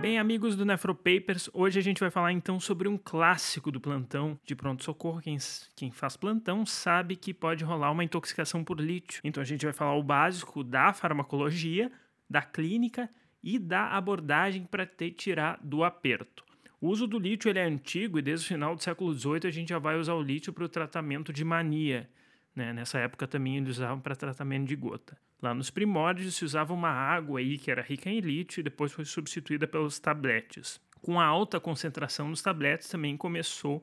Bem, amigos do Nefropapers, hoje a gente vai falar então sobre um clássico do plantão de pronto-socorro. Quem, quem faz plantão sabe que pode rolar uma intoxicação por lítio. Então a gente vai falar o básico da farmacologia, da clínica e da abordagem para te tirar do aperto. O uso do lítio ele é antigo e desde o final do século XVIII a gente já vai usar o lítio para o tratamento de mania. Né? Nessa época também eles usavam para tratamento de gota. Lá nos primórdios se usava uma água aí que era rica em lítio e depois foi substituída pelos tabletes. Com a alta concentração nos tabletes também começou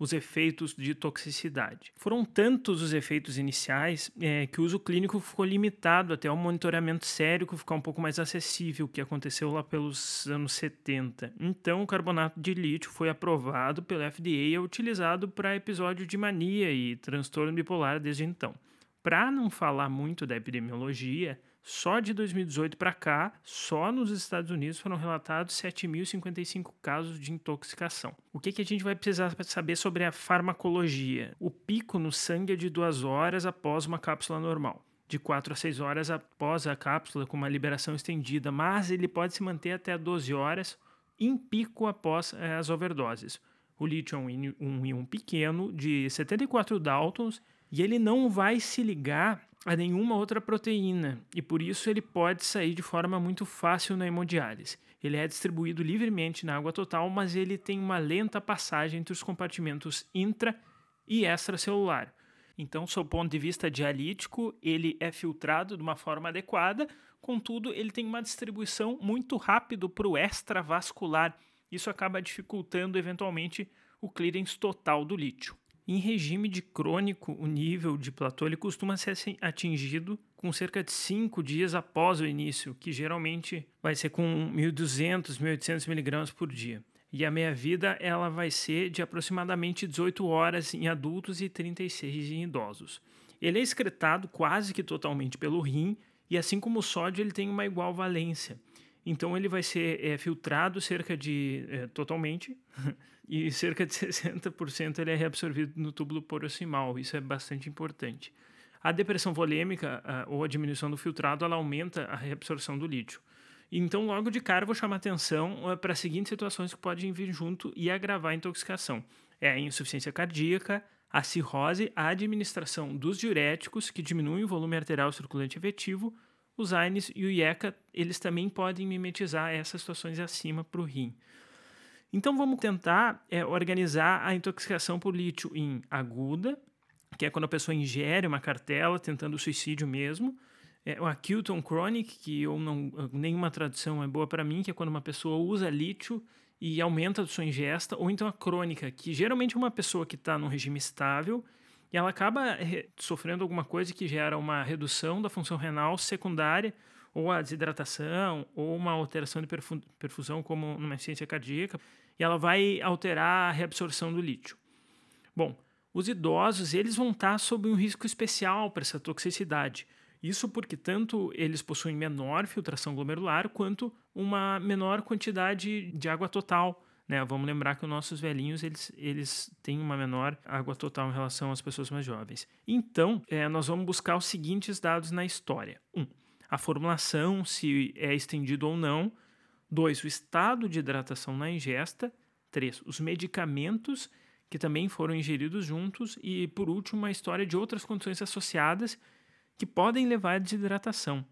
os efeitos de toxicidade. Foram tantos os efeitos iniciais é, que o uso clínico ficou limitado até o monitoramento sérico ficar um pouco mais acessível, que aconteceu lá pelos anos 70. Então, o carbonato de lítio foi aprovado pelo FDA e é utilizado para episódio de mania e transtorno bipolar desde então. Para não falar muito da epidemiologia, só de 2018 para cá, só nos Estados Unidos foram relatados 7.055 casos de intoxicação. O que, que a gente vai precisar saber sobre a farmacologia? O pico no sangue é de duas horas após uma cápsula normal. De 4 a 6 horas após a cápsula, com uma liberação estendida, mas ele pode se manter até 12 horas em pico após eh, as overdoses. O lítio é um, um íon pequeno de 74 Daltons e ele não vai se ligar a nenhuma outra proteína e por isso ele pode sair de forma muito fácil na hemodiálise. Ele é distribuído livremente na água total, mas ele tem uma lenta passagem entre os compartimentos intra e extracelular. Então, sob o ponto de vista dialítico, ele é filtrado de uma forma adequada, contudo, ele tem uma distribuição muito rápida para o extravascular. Isso acaba dificultando eventualmente o clearance total do lítio. Em regime de crônico, o nível de platô ele costuma ser atingido com cerca de 5 dias após o início, que geralmente vai ser com 1.200, 1.800 miligramas por dia. E a meia-vida ela vai ser de aproximadamente 18 horas em adultos e 36 em idosos. Ele é excretado quase que totalmente pelo rim e assim como o sódio ele tem uma igual valência. Então ele vai ser é, filtrado cerca de é, totalmente e cerca de 60% ele é reabsorvido no túbulo porossimal. Isso é bastante importante. A depressão volêmica a, ou a diminuição do filtrado ela aumenta a reabsorção do lítio. Então, logo de cara, vou chamar atenção para as seguintes situações que podem vir junto e agravar a intoxicação: é a insuficiência cardíaca, a cirrose, a administração dos diuréticos, que diminuem o volume arterial circulante efetivo, os AINES e o IECA, eles também podem mimetizar essas situações acima para o rim. Então vamos tentar é, organizar a intoxicação por lítio em aguda, que é quando a pessoa ingere uma cartela tentando suicídio mesmo. É, o acute on chronic, que eu não, nenhuma tradução é boa para mim, que é quando uma pessoa usa lítio e aumenta a sua ingesta, ou então a crônica, que geralmente é uma pessoa que está num regime estável e ela acaba sofrendo alguma coisa que gera uma redução da função renal secundária, ou a desidratação, ou uma alteração de perfusão, como numa ciência cardíaca, e ela vai alterar a reabsorção do lítio. Bom, os idosos eles vão estar sob um risco especial para essa toxicidade. Isso porque tanto eles possuem menor filtração glomerular quanto uma menor quantidade de água total. Né? Vamos lembrar que os nossos velhinhos eles, eles têm uma menor água total em relação às pessoas mais jovens. Então, é, nós vamos buscar os seguintes dados na história: 1. Um, a formulação, se é estendido ou não. 2. O estado de hidratação na ingesta. 3. Os medicamentos que também foram ingeridos juntos. E, por último, a história de outras condições associadas que podem levar à desidratação.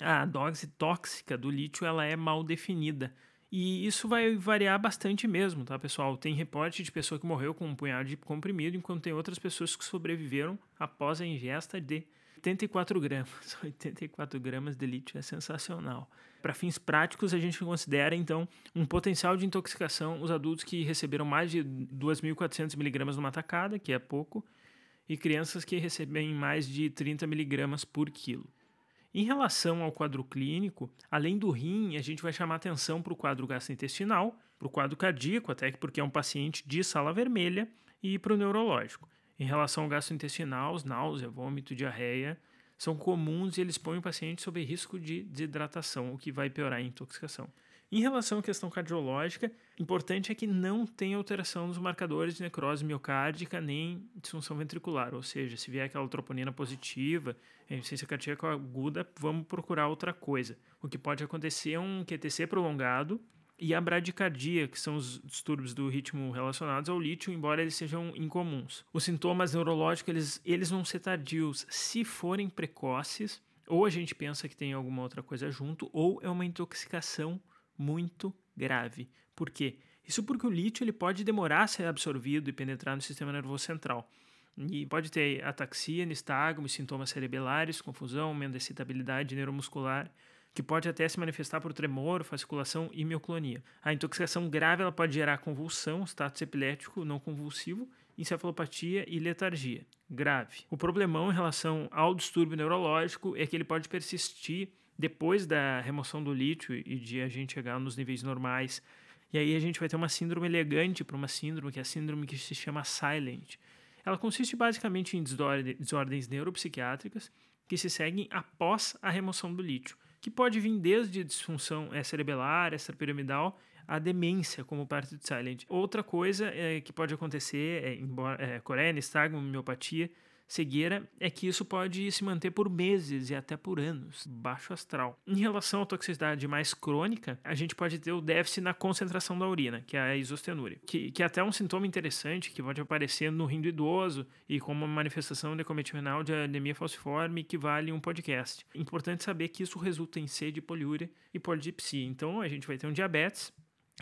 A dose tóxica do lítio ela é mal definida. E isso vai variar bastante mesmo, tá, pessoal? Tem reporte de pessoa que morreu com um punhado de comprimido, enquanto tem outras pessoas que sobreviveram após a ingesta de 84 gramas. 84 gramas de lítio é sensacional. Para fins práticos, a gente considera, então, um potencial de intoxicação os adultos que receberam mais de 2.400 miligramas numa tacada, que é pouco, e crianças que recebem mais de 30 miligramas por quilo. Em relação ao quadro clínico, além do rim, a gente vai chamar atenção para o quadro gastrointestinal, para o quadro cardíaco, até porque é um paciente de sala vermelha, e para o neurológico. Em relação ao gastrointestinal, náusea, vômito, diarreia são comuns e eles põem o paciente sob risco de desidratação, o que vai piorar a intoxicação. Em relação à questão cardiológica, importante é que não tenha alteração nos marcadores de necrose miocárdica nem disfunção ventricular, ou seja, se vier aquela troponina positiva, insuficiência cardíaca aguda, vamos procurar outra coisa. O que pode acontecer é um QTC prolongado e a bradicardia, que são os distúrbios do ritmo relacionados ao lítio, embora eles sejam incomuns. Os sintomas neurológicos, eles, eles vão ser tardios se forem precoces, ou a gente pensa que tem alguma outra coisa junto, ou é uma intoxicação muito grave. Por quê? Isso porque o lítio ele pode demorar a ser absorvido e penetrar no sistema nervoso central. E pode ter ataxia, nistagmo, sintomas cerebelares, confusão, aumento da excitabilidade neuromuscular, que pode até se manifestar por tremor, fasciculação e mioclonia. A intoxicação grave ela pode gerar convulsão, status epilético não convulsivo, encefalopatia e letargia grave. O problemão em relação ao distúrbio neurológico é que ele pode persistir depois da remoção do lítio e de a gente chegar nos níveis normais. E aí a gente vai ter uma síndrome elegante para uma síndrome que é a síndrome que se chama silent. Ela consiste basicamente em desordens neuropsiquiátricas que se seguem após a remoção do lítio, que pode vir desde disfunção cerebelar, extrapiramidal, a demência como parte do silent. Outra coisa é, que pode acontecer, é, embora é, coreia, nistagmo, miopatia, cegueira é que isso pode se manter por meses e até por anos, baixo astral. Em relação à toxicidade mais crônica, a gente pode ter o déficit na concentração da urina, que é a isostenúria, que, que é até um sintoma interessante que pode aparecer no rim do idoso e como uma manifestação decometido renal de anemia falciforme que vale um podcast. Importante saber que isso resulta em sede, poliúria e polidipsia. Então a gente vai ter um diabetes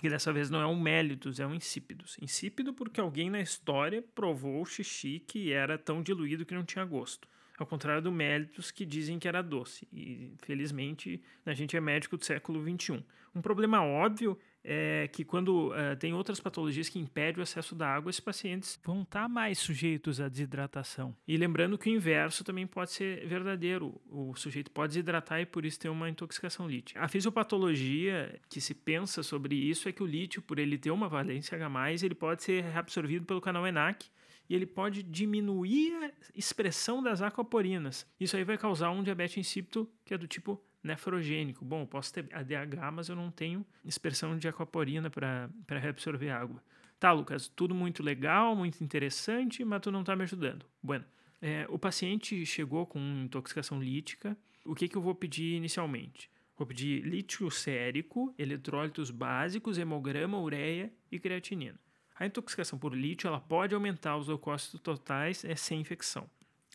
que dessa vez não é um mellitus, é um insípidos. Insípido porque alguém na história provou o xixi que era tão diluído que não tinha gosto. Ao contrário do mellitus, que dizem que era doce. E, felizmente, a gente é médico do século XXI. Um problema óbvio é que quando uh, tem outras patologias que impedem o acesso da água, esses pacientes vão estar tá mais sujeitos à desidratação. E lembrando que o inverso também pode ser verdadeiro. O sujeito pode desidratar e por isso ter uma intoxicação lítica. A fisiopatologia que se pensa sobre isso é que o lítio, por ele ter uma valência H+, ele pode ser reabsorvido pelo canal ENaC, e ele pode diminuir a expressão das aquaporinas. Isso aí vai causar um diabetes insípido que é do tipo nefrogênico. Bom, posso ter ADH, mas eu não tenho expressão de aquaporina para reabsorver água. Tá, Lucas, tudo muito legal, muito interessante, mas tu não está me ajudando. Bueno, é, o paciente chegou com intoxicação lítica. O que, que eu vou pedir inicialmente? Vou pedir lítio sérico, eletrólitos básicos, hemograma, ureia e creatinina. A intoxicação por lítio ela pode aumentar os leucócitos totais é, sem infecção.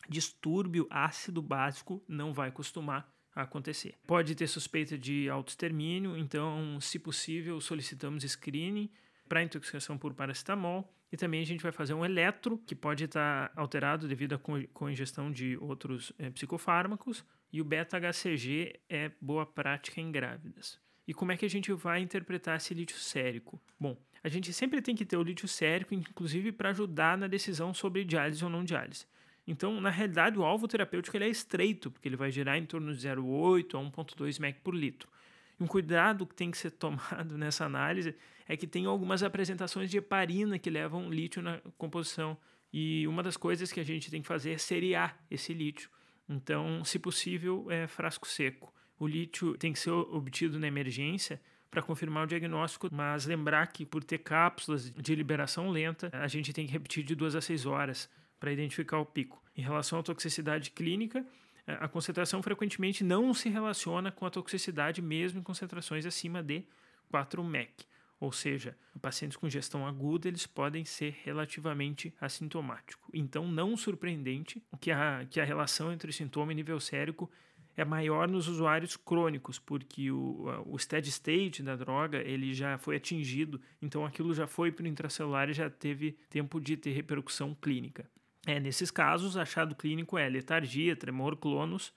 Distúrbio ácido básico não vai costumar acontecer. Pode ter suspeita de autoextermínio, então, se possível, solicitamos screening para intoxicação por paracetamol e também a gente vai fazer um eletro que pode estar alterado devido à co-ingestão de outros é, psicofármacos e o beta-HCG é boa prática em grávidas. E como é que a gente vai interpretar esse lítio sérico? Bom, a gente sempre tem que ter o lítio sérico, inclusive para ajudar na decisão sobre diálise ou não diálise. Então, na realidade, o alvo terapêutico ele é estreito, porque ele vai gerar em torno de 0,8 a 1,2 mEq por litro. E um cuidado que tem que ser tomado nessa análise é que tem algumas apresentações de heparina que levam lítio na composição. E uma das coisas que a gente tem que fazer é seriar esse lítio. Então, se possível, é frasco seco. O lítio tem que ser obtido na emergência para confirmar o diagnóstico, mas lembrar que por ter cápsulas de liberação lenta, a gente tem que repetir de duas a seis horas para identificar o pico. Em relação à toxicidade clínica, é, a concentração frequentemente não se relaciona com a toxicidade mesmo em concentrações acima de 4 mEq. Ou seja, pacientes com gestão aguda eles podem ser relativamente assintomáticos. Então, não surpreendente que a, que a relação entre sintoma e nível sérico é maior nos usuários crônicos, porque o, o steady state da droga ele já foi atingido, então aquilo já foi para o intracelular e já teve tempo de ter repercussão clínica. É, nesses casos, achado clínico é letargia, tremor, clonos.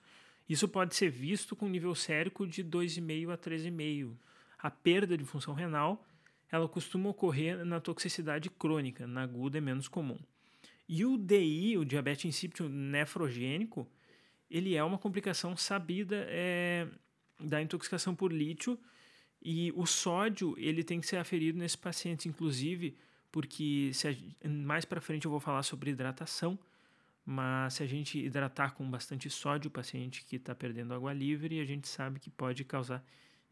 Isso pode ser visto com nível sérico de 2,5 a 3,5. A perda de função renal ela costuma ocorrer na toxicidade crônica, na aguda é menos comum. E o DI, o diabetes insípido nefrogênico, ele é uma complicação sabida é, da intoxicação por lítio e o sódio ele tem que ser aferido nesses pacientes, inclusive porque a, mais para frente eu vou falar sobre hidratação, mas se a gente hidratar com bastante sódio o paciente que está perdendo água livre, a gente sabe que pode causar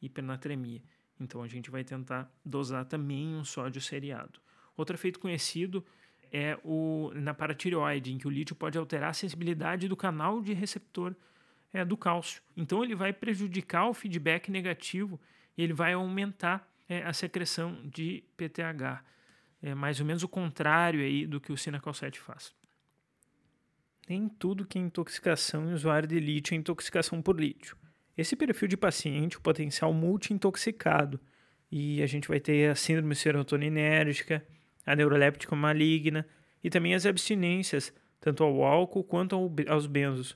hipernatremia. Então a gente vai tentar dosar também um sódio seriado. Outro efeito conhecido é o na paratireoide, em que o lítio pode alterar a sensibilidade do canal de receptor é, do cálcio. Então ele vai prejudicar o feedback negativo ele vai aumentar é, a secreção de PTH. É mais ou menos o contrário aí do que o Cinacalcete faz. Nem tudo que é intoxicação em usuário de lítio é intoxicação por lítio. Esse perfil de paciente, o potencial multi-intoxicado, e a gente vai ter a síndrome serotoninérgica, a neuroléptica maligna e também as abstinências, tanto ao álcool quanto ao, aos benzos.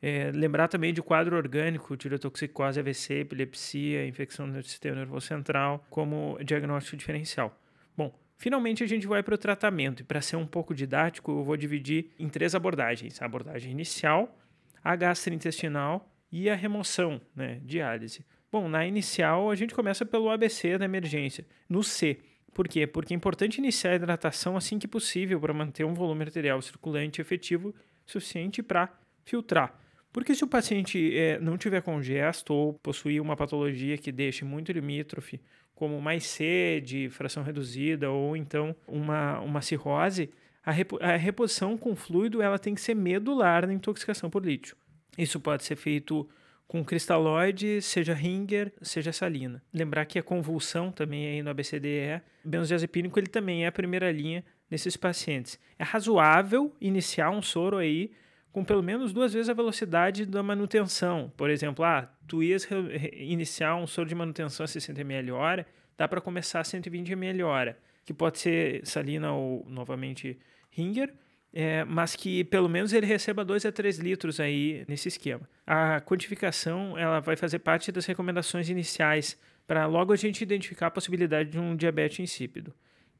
É, lembrar também de quadro orgânico, tirotoxicose, AVC, epilepsia, infecção do sistema nervoso central, como diagnóstico diferencial. Bom, finalmente a gente vai para o tratamento, e para ser um pouco didático, eu vou dividir em três abordagens: a abordagem inicial, a gastrointestinal e a remoção, né, diálise. Bom, na inicial a gente começa pelo ABC da emergência, no C. Por quê? Porque é importante iniciar a hidratação assim que possível para manter um volume arterial circulante efetivo suficiente para filtrar. Porque se o paciente é, não tiver congesto ou possuir uma patologia que deixe muito limítrofe, como mais sede, fração reduzida ou então uma, uma cirrose, a, a reposição com fluido ela tem que ser medular na intoxicação por lítio. Isso pode ser feito com cristalóide, seja Ringer, seja salina. Lembrar que a convulsão também aí no ABCDE, benzodiazepínico, ele também é a primeira linha nesses pacientes. É razoável iniciar um soro aí com pelo menos duas vezes a velocidade da manutenção. Por exemplo, ah, tu ias iniciar um soro de manutenção a 60 ml hora, dá para começar a 120 ml hora, que pode ser salina ou novamente Ringer, é, mas que pelo menos ele receba 2 a 3 litros aí nesse esquema. A quantificação ela vai fazer parte das recomendações iniciais para logo a gente identificar a possibilidade de um diabetes insípido.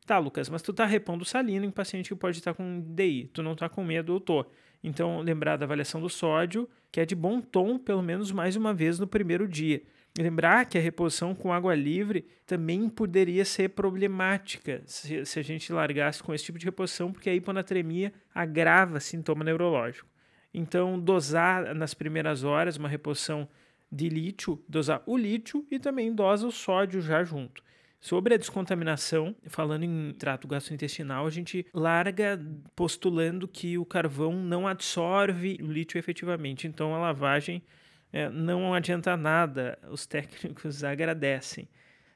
Tá, Lucas, mas tu tá repondo salina em paciente que pode estar com DI, tu não tá com medo, eu tô. Então, lembrar da avaliação do sódio, que é de bom tom, pelo menos mais uma vez no primeiro dia. Lembrar que a reposição com água livre também poderia ser problemática se, se a gente largasse com esse tipo de reposição, porque a hiponatremia agrava sintoma neurológico. Então, dosar nas primeiras horas uma reposição de lítio, dosar o lítio e também dosa o sódio já junto. Sobre a descontaminação, falando em trato gastrointestinal, a gente larga postulando que o carvão não absorve o lítio efetivamente. Então, a lavagem é, não adianta nada, os técnicos agradecem.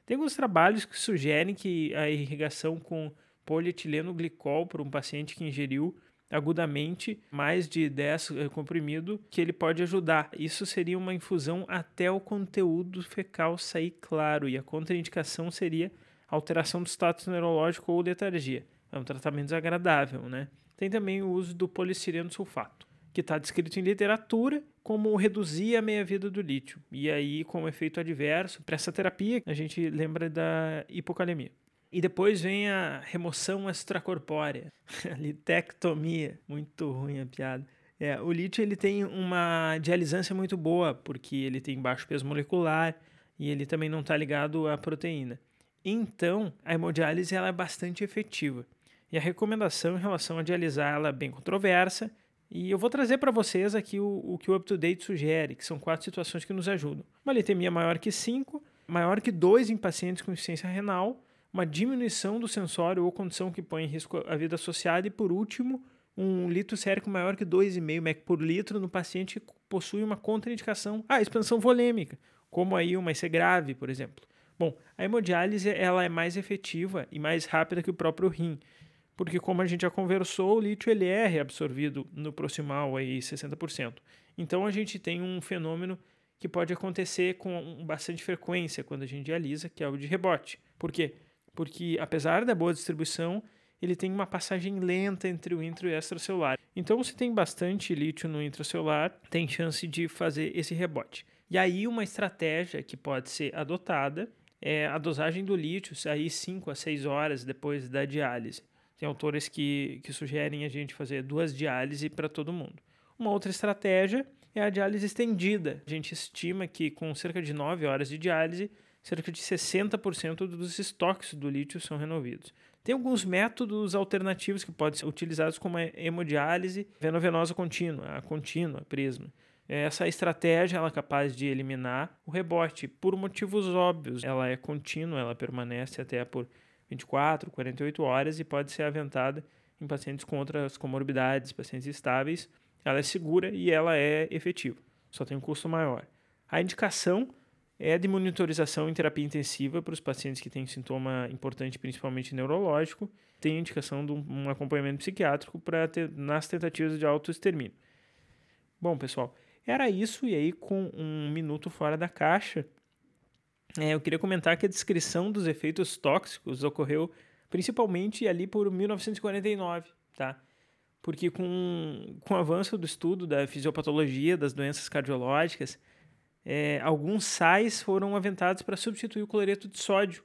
Tem alguns trabalhos que sugerem que a irrigação com polietileno glicol para um paciente que ingeriu agudamente mais de 10 eh, comprimido que ele pode ajudar. Isso seria uma infusão até o conteúdo fecal sair claro e a contraindicação seria alteração do status neurológico ou letargia. É um tratamento desagradável, né? Tem também o uso do polistireno sulfato que está descrito em literatura como reduzir a meia-vida do lítio. E aí, como efeito adverso, para essa terapia, a gente lembra da hipocalemia. E depois vem a remoção extracorpórea, a litectomia. Muito ruim a piada. É, o lítio ele tem uma dialisância muito boa, porque ele tem baixo peso molecular e ele também não está ligado à proteína. Então, a hemodiálise ela é bastante efetiva. E a recomendação em relação a dialisar ela é bem controversa, e eu vou trazer para vocês aqui o, o que o UpToDate sugere, que são quatro situações que nos ajudam. Uma litemia maior que 5, maior que 2 em pacientes com insuficiência renal, uma diminuição do sensório ou condição que põe em risco a vida associada e, por último, um litro sérico maior que 2,5 mEq por litro no paciente que possui uma contraindicação, ah, expansão volêmica, como aí uma IC grave, por exemplo. Bom, a hemodiálise ela é mais efetiva e mais rápida que o próprio rim porque como a gente já conversou, o lítio ele é reabsorvido no proximal aí 60%. Então a gente tem um fenômeno que pode acontecer com bastante frequência quando a gente dialisa, que é o de rebote. Por quê? Porque apesar da boa distribuição, ele tem uma passagem lenta entre o intro e o extracelular. Então, se tem bastante lítio no intracelular, tem chance de fazer esse rebote. E aí, uma estratégia que pode ser adotada é a dosagem do lítio, aí 5 a 6 horas depois da diálise. Tem autores que, que sugerem a gente fazer duas diálises para todo mundo. Uma outra estratégia é a diálise estendida. A gente estima que com cerca de 9 horas de diálise, cerca de 60% dos estoques do lítio são removidos. Tem alguns métodos alternativos que podem ser utilizados como a hemodiálise venovenosa contínua, a contínua, prisma. Essa estratégia ela é capaz de eliminar o rebote por motivos óbvios. Ela é contínua, ela permanece até por 24, 48 horas e pode ser aventada em pacientes com outras comorbidades, pacientes estáveis. Ela é segura e ela é efetiva, só tem um custo maior. A indicação é de monitorização em terapia intensiva para os pacientes que têm sintoma importante, principalmente neurológico. Tem indicação de um acompanhamento psiquiátrico para nas tentativas de autoextermínio. Bom, pessoal, era isso. E aí, com um minuto fora da caixa, é, eu queria comentar que a descrição dos efeitos tóxicos ocorreu principalmente ali por 1949, tá? Porque com, com o avanço do estudo da fisiopatologia das doenças cardiológicas, é, alguns sais foram aventados para substituir o cloreto de sódio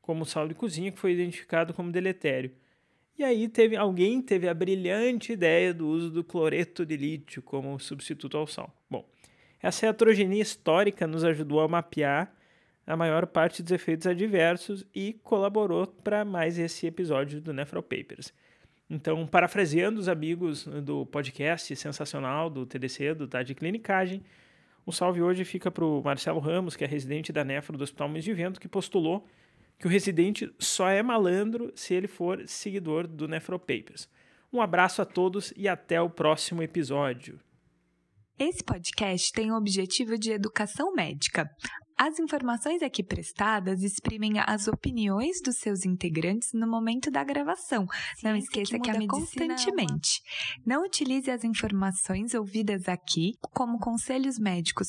como sal de cozinha, que foi identificado como deletério. E aí teve alguém teve a brilhante ideia do uso do cloreto de lítio como substituto ao sal. Bom, essa heterogeneia histórica nos ajudou a mapear a maior parte dos efeitos adversos e colaborou para mais esse episódio do Papers. Então, parafraseando os amigos do podcast sensacional do TDC, do Tá de Clinicagem, o salve hoje fica para o Marcelo Ramos, que é residente da Nefro do Hospital Mês de Vento, que postulou que o residente só é malandro se ele for seguidor do Nefropapers. Um abraço a todos e até o próximo episódio. Esse podcast tem o objetivo de educação médica. As informações aqui prestadas exprimem as opiniões dos seus integrantes no momento da gravação. Não esqueça que, que a medicina constantemente. É. Não utilize as informações ouvidas aqui como conselhos médicos